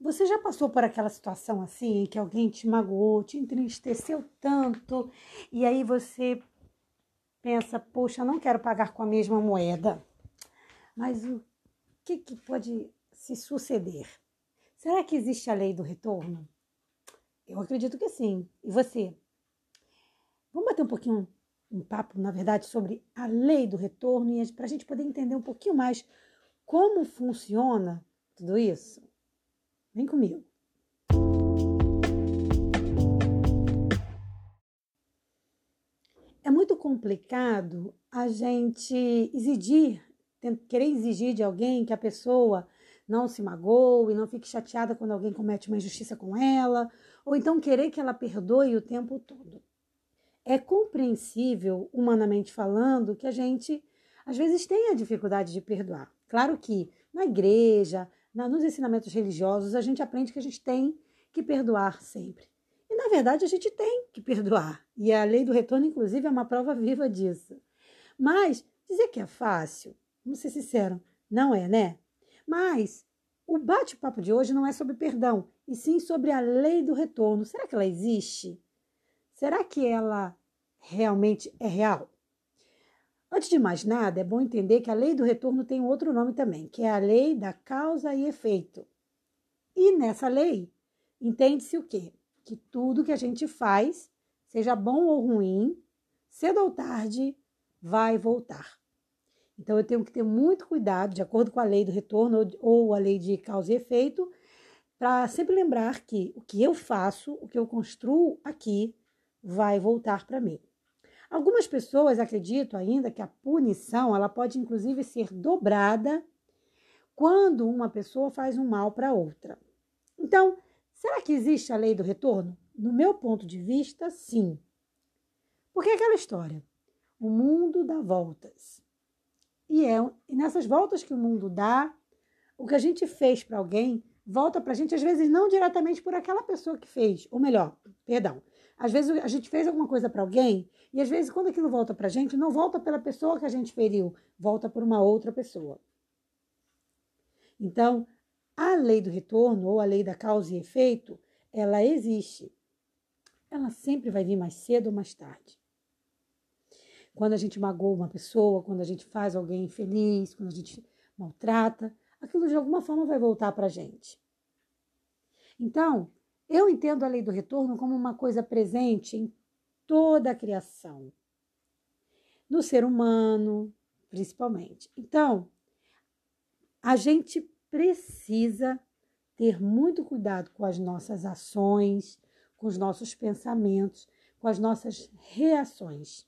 Você já passou por aquela situação assim, que alguém te magoou, te entristeceu tanto, e aí você pensa, poxa, não quero pagar com a mesma moeda. Mas o que, que pode se suceder? Será que existe a lei do retorno? Eu acredito que sim. E você? Vamos bater um pouquinho um papo, na verdade, sobre a lei do retorno e para a gente poder entender um pouquinho mais como funciona tudo isso? Vem comigo. É muito complicado a gente exigir, querer exigir de alguém que a pessoa não se magoe, não fique chateada quando alguém comete uma injustiça com ela, ou então querer que ela perdoe o tempo todo. É compreensível, humanamente falando, que a gente às vezes tenha dificuldade de perdoar. Claro que na igreja, nos ensinamentos religiosos, a gente aprende que a gente tem que perdoar sempre. E na verdade a gente tem que perdoar. E a lei do retorno, inclusive, é uma prova viva disso. Mas dizer que é fácil, vamos ser sinceros, não é, né? Mas o bate-papo de hoje não é sobre perdão, e sim sobre a lei do retorno. Será que ela existe? Será que ela realmente é real? Antes de mais nada, é bom entender que a lei do retorno tem outro nome também, que é a lei da causa e efeito. E nessa lei, entende-se o quê? Que tudo que a gente faz, seja bom ou ruim, cedo ou tarde, vai voltar. Então eu tenho que ter muito cuidado, de acordo com a lei do retorno ou a lei de causa e efeito, para sempre lembrar que o que eu faço, o que eu construo aqui, vai voltar para mim. Algumas pessoas acreditam ainda que a punição ela pode inclusive ser dobrada quando uma pessoa faz um mal para outra. Então, será que existe a lei do retorno? No meu ponto de vista, sim. Porque é aquela história. O mundo dá voltas. E é e nessas voltas que o mundo dá, o que a gente fez para alguém volta para a gente, às vezes não diretamente por aquela pessoa que fez, ou melhor, perdão, às vezes a gente fez alguma coisa para alguém e às vezes quando aquilo volta para a gente, não volta pela pessoa que a gente feriu, volta por uma outra pessoa. Então, a lei do retorno ou a lei da causa e efeito, ela existe. Ela sempre vai vir mais cedo ou mais tarde. Quando a gente magoa uma pessoa, quando a gente faz alguém infeliz, quando a gente maltrata, aquilo de alguma forma vai voltar para a gente. Então, eu entendo a lei do retorno como uma coisa presente em toda a criação, no ser humano, principalmente. Então, a gente precisa ter muito cuidado com as nossas ações, com os nossos pensamentos, com as nossas reações.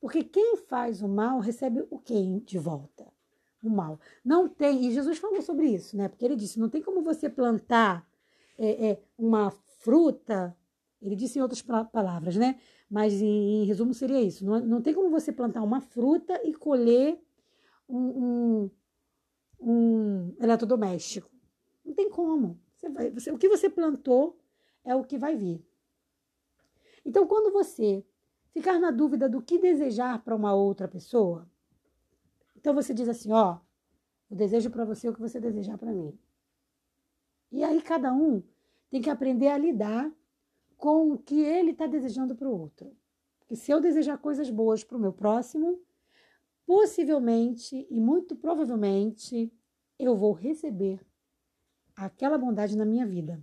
Porque quem faz o mal recebe o que de volta? O mal. Não tem, e Jesus falou sobre isso, né? Porque ele disse: não tem como você plantar é, é, uma fruta, ele disse em outras palavras, né? Mas em, em resumo seria isso. Não, não, tem como você plantar uma fruta e colher um, um, um eletrodoméstico. Não tem como. Você vai, você, o que você plantou é o que vai vir. Então, quando você ficar na dúvida do que desejar para uma outra pessoa, então você diz assim: ó, eu desejo para você o que você desejar para mim. E aí cada um tem que aprender a lidar com o que ele está desejando para o outro. Porque se eu desejar coisas boas para o meu próximo, possivelmente e muito provavelmente eu vou receber aquela bondade na minha vida.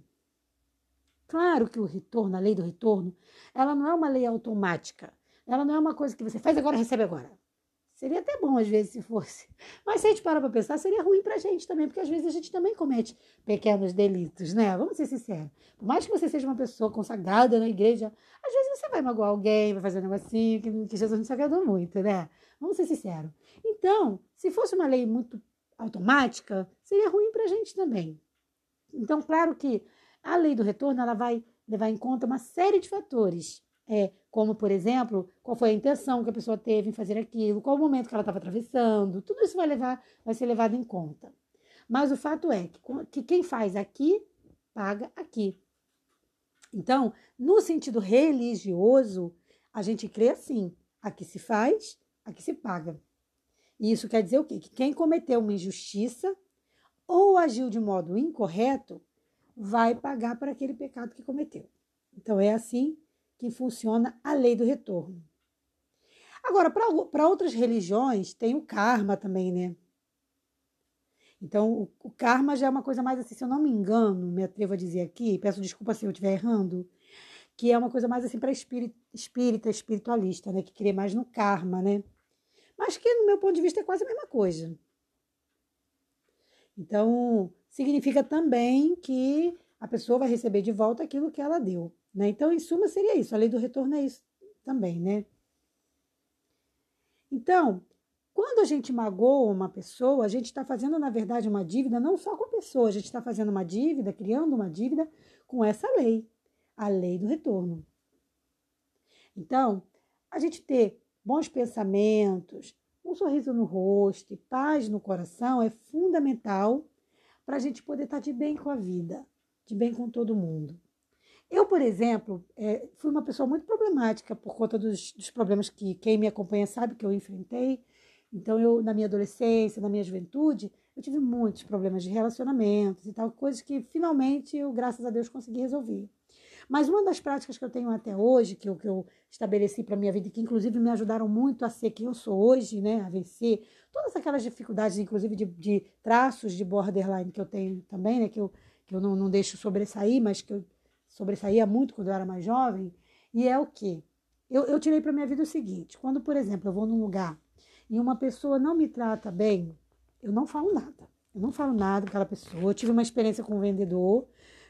Claro que o retorno, a lei do retorno, ela não é uma lei automática. Ela não é uma coisa que você faz agora, recebe agora. Seria até bom, às vezes, se fosse. Mas se a gente parar para pensar, seria ruim para a gente também, porque às vezes a gente também comete pequenos delitos, né? Vamos ser sinceros. Por mais que você seja uma pessoa consagrada na igreja, às vezes você vai magoar alguém, vai fazer um negocinho que, Jesus não se agradou muito, né? Vamos ser sinceros. Então, se fosse uma lei muito automática, seria ruim para a gente também. Então, claro que a lei do retorno ela vai levar em conta uma série de fatores é, como, por exemplo, qual foi a intenção que a pessoa teve em fazer aquilo, qual o momento que ela estava atravessando, tudo isso vai, levar, vai ser levado em conta. Mas o fato é que, que quem faz aqui, paga aqui. Então, no sentido religioso, a gente crê assim: aqui se faz, aqui se paga. E isso quer dizer o quê? Que quem cometeu uma injustiça ou agiu de modo incorreto, vai pagar por aquele pecado que cometeu. Então é assim que funciona a lei do retorno. Agora, para outras religiões, tem o karma também, né? Então, o, o, karma já é uma coisa mais assim, se eu não me engano, me atrevo a dizer aqui, peço desculpa se eu estiver errando, que é uma coisa mais assim para espírita, espírita, espiritualista, né? Que crê mais no karma, né? Mas que, no meu ponto de vista, é quase a mesma coisa. Então, significa também que a pessoa vai receber de volta aquilo que ela deu. Né? Então, em suma, seria isso. A lei do retorno é isso também, né? Então, quando a gente magoa uma pessoa, a gente está fazendo, na verdade, uma dívida não só com a pessoa, a gente está fazendo uma dívida, criando uma dívida com essa lei, a lei do retorno. Então, a gente ter bons pensamentos, um sorriso no rosto e paz no coração é fundamental para a gente poder estar tá de bem com a vida, de bem com todo mundo. Eu, por exemplo, é, fui uma pessoa muito problemática por conta dos, dos, problemas que quem me acompanha sabe que eu enfrentei. Então, eu, na minha adolescência, na minha juventude, eu tive muitos problemas de relacionamentos e tal, coisas que finalmente eu, graças a Deus, consegui resolver. Mas uma das práticas que eu tenho até hoje, que eu, que eu estabeleci para minha vida, que inclusive me ajudaram muito a ser quem eu sou hoje, né, a vencer todas aquelas dificuldades, inclusive de, de traços de borderline que eu tenho também, né, que eu, que eu não, não deixo sobressair, mas que eu sobressaía muito quando eu era mais jovem, e é o que? Eu, eu tirei para minha vida o seguinte: quando, por exemplo, eu vou num lugar e uma pessoa não me trata bem, eu não falo nada. Eu não falo nada com aquela pessoa. Eu tive uma experiência com um vendedor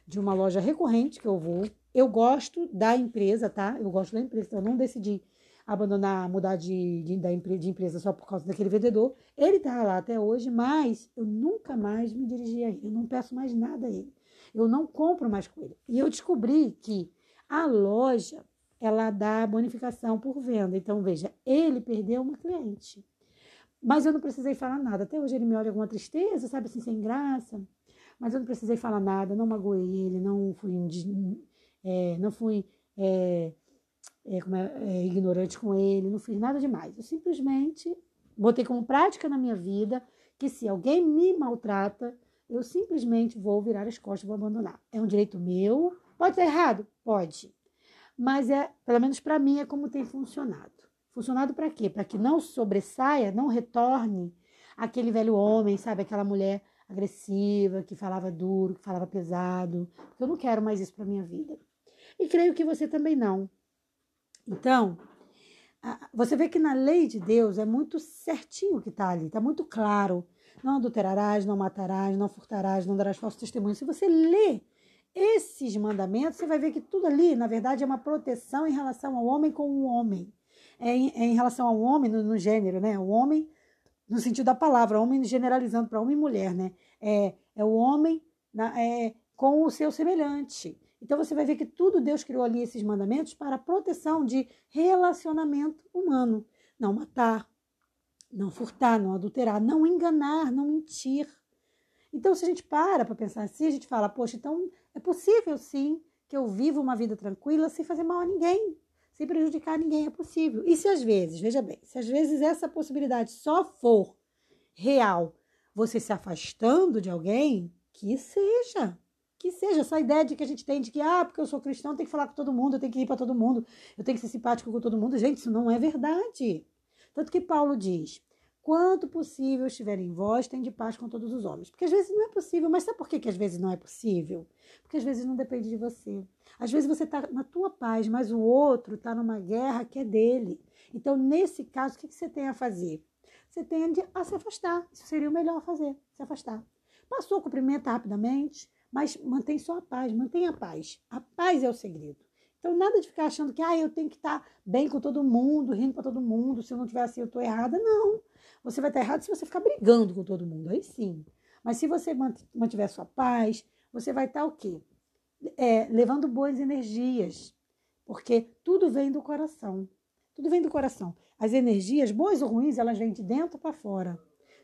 de uma loja recorrente que eu vou. Eu gosto da empresa, tá? Eu gosto da empresa. Então eu não decidi abandonar, mudar de, de, de empresa só por causa daquele vendedor. Ele tá lá até hoje, mas eu nunca mais me dirigi a ele. Eu não peço mais nada a ele. Eu não compro mais com ele. E eu descobri que a loja, ela dá bonificação por venda. Então, veja, ele perdeu uma cliente. Mas eu não precisei falar nada. Até hoje ele me olha com uma tristeza, sabe assim, sem graça. Mas eu não precisei falar nada, não magoei ele, não fui, é, não fui é, é, é, ignorante com ele, não fiz nada demais. Eu simplesmente botei como prática na minha vida que se alguém me maltrata, eu simplesmente vou virar as costas e vou abandonar. É um direito meu. Pode estar errado? Pode. Mas é, pelo menos para mim, é como tem funcionado. Funcionado para quê? Para que não sobressaia, não retorne aquele velho homem, sabe? Aquela mulher agressiva, que falava duro, que falava pesado, eu não quero mais isso para minha vida. E creio que você também não. Então, você vê que na lei de Deus é muito certinho o que está ali, está muito claro. Não adulterarás, não matarás, não furtarás, não darás falso testemunho. Se você lê esses mandamentos, você vai ver que tudo ali, na verdade, é uma proteção em relação ao homem com o homem. É em, é em relação ao homem no, no gênero, né? O homem no sentido da palavra, homem generalizando para homem e mulher, né? É, é o homem na, é, com o seu semelhante. Então você vai ver que tudo Deus criou ali esses mandamentos para a proteção de relacionamento humano. Não matar, não furtar, não adulterar, não enganar, não mentir. Então, se a gente para para pensar assim, a gente fala, poxa, então é possível sim que eu viva uma vida tranquila sem fazer mal a ninguém sem prejudicar ninguém, é possível. E se às vezes, veja bem, se às vezes essa possibilidade só for real, você se afastando de alguém, que seja. Que seja essa ideia de que a gente tem de que, ah, porque eu sou cristão, eu tenho que falar com todo mundo, eu tenho que ir para todo mundo, eu tenho que ser simpático com todo mundo. Gente, isso não é verdade. Tanto que Paulo diz: quanto possível estiver em vós, tem de paz com todos os homens. Porque às vezes não é possível, mas sabe por que, que às vezes não é possível? Porque às vezes não depende de você. Às vezes você está na tua paz, mas o outro está numa guerra que é dele. Então, nesse caso, o que, que você tem a fazer? Você tende a se afastar. Isso seria o melhor a fazer, se afastar. Passou, cumprimenta rapidamente, mas mantém só a paz, mantenha a paz. A paz é o segredo. Então, nada de ficar achando que ah, eu tenho que estar tá bem com todo mundo, rindo para todo mundo, se eu não tiver assim, eu estou errada. Não. Você vai estar tá errado se você ficar brigando com todo mundo, aí sim. Mas se você mantiver sua paz, você vai estar tá o quê? é, levando boas energias, porque tudo vem do coração. Tudo vem do coração. As energias, boas ou ruins, elas vêm de dentro para fora.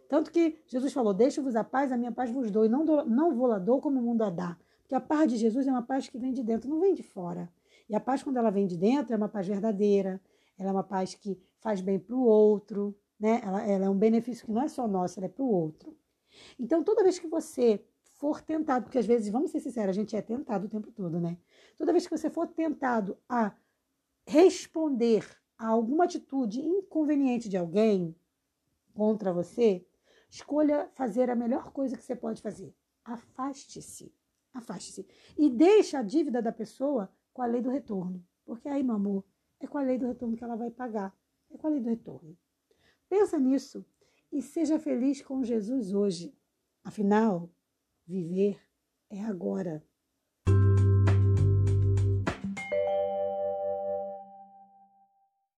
Tanto que Jesus falou: Deixa-vos a paz, a minha paz vos dou, e não, do, não vou lá dou como o mundo a dá. Porque a paz de Jesus é uma paz que vem de dentro, não vem de fora. E a paz, quando ela vem de dentro, é uma paz verdadeira, ela é uma paz que faz bem para o outro, né? Ela, ela é um benefício que não é só nosso, ela é para o outro. Então, toda vez que você for tentado, porque às vezes, vamos ser sinceros, a gente é tentado o tempo todo, né? Toda vez que você for tentado a responder a alguma atitude inconveniente de alguém contra você, escolha fazer a melhor coisa que você pode fazer. Afaste-se. Afaste-se. E deixe a dívida da pessoa com a lei do retorno. Porque aí, meu amor, é com a lei do retorno que ela vai pagar. É com a lei do retorno. Pensa nisso e seja feliz com Jesus hoje. Afinal, viver é agora.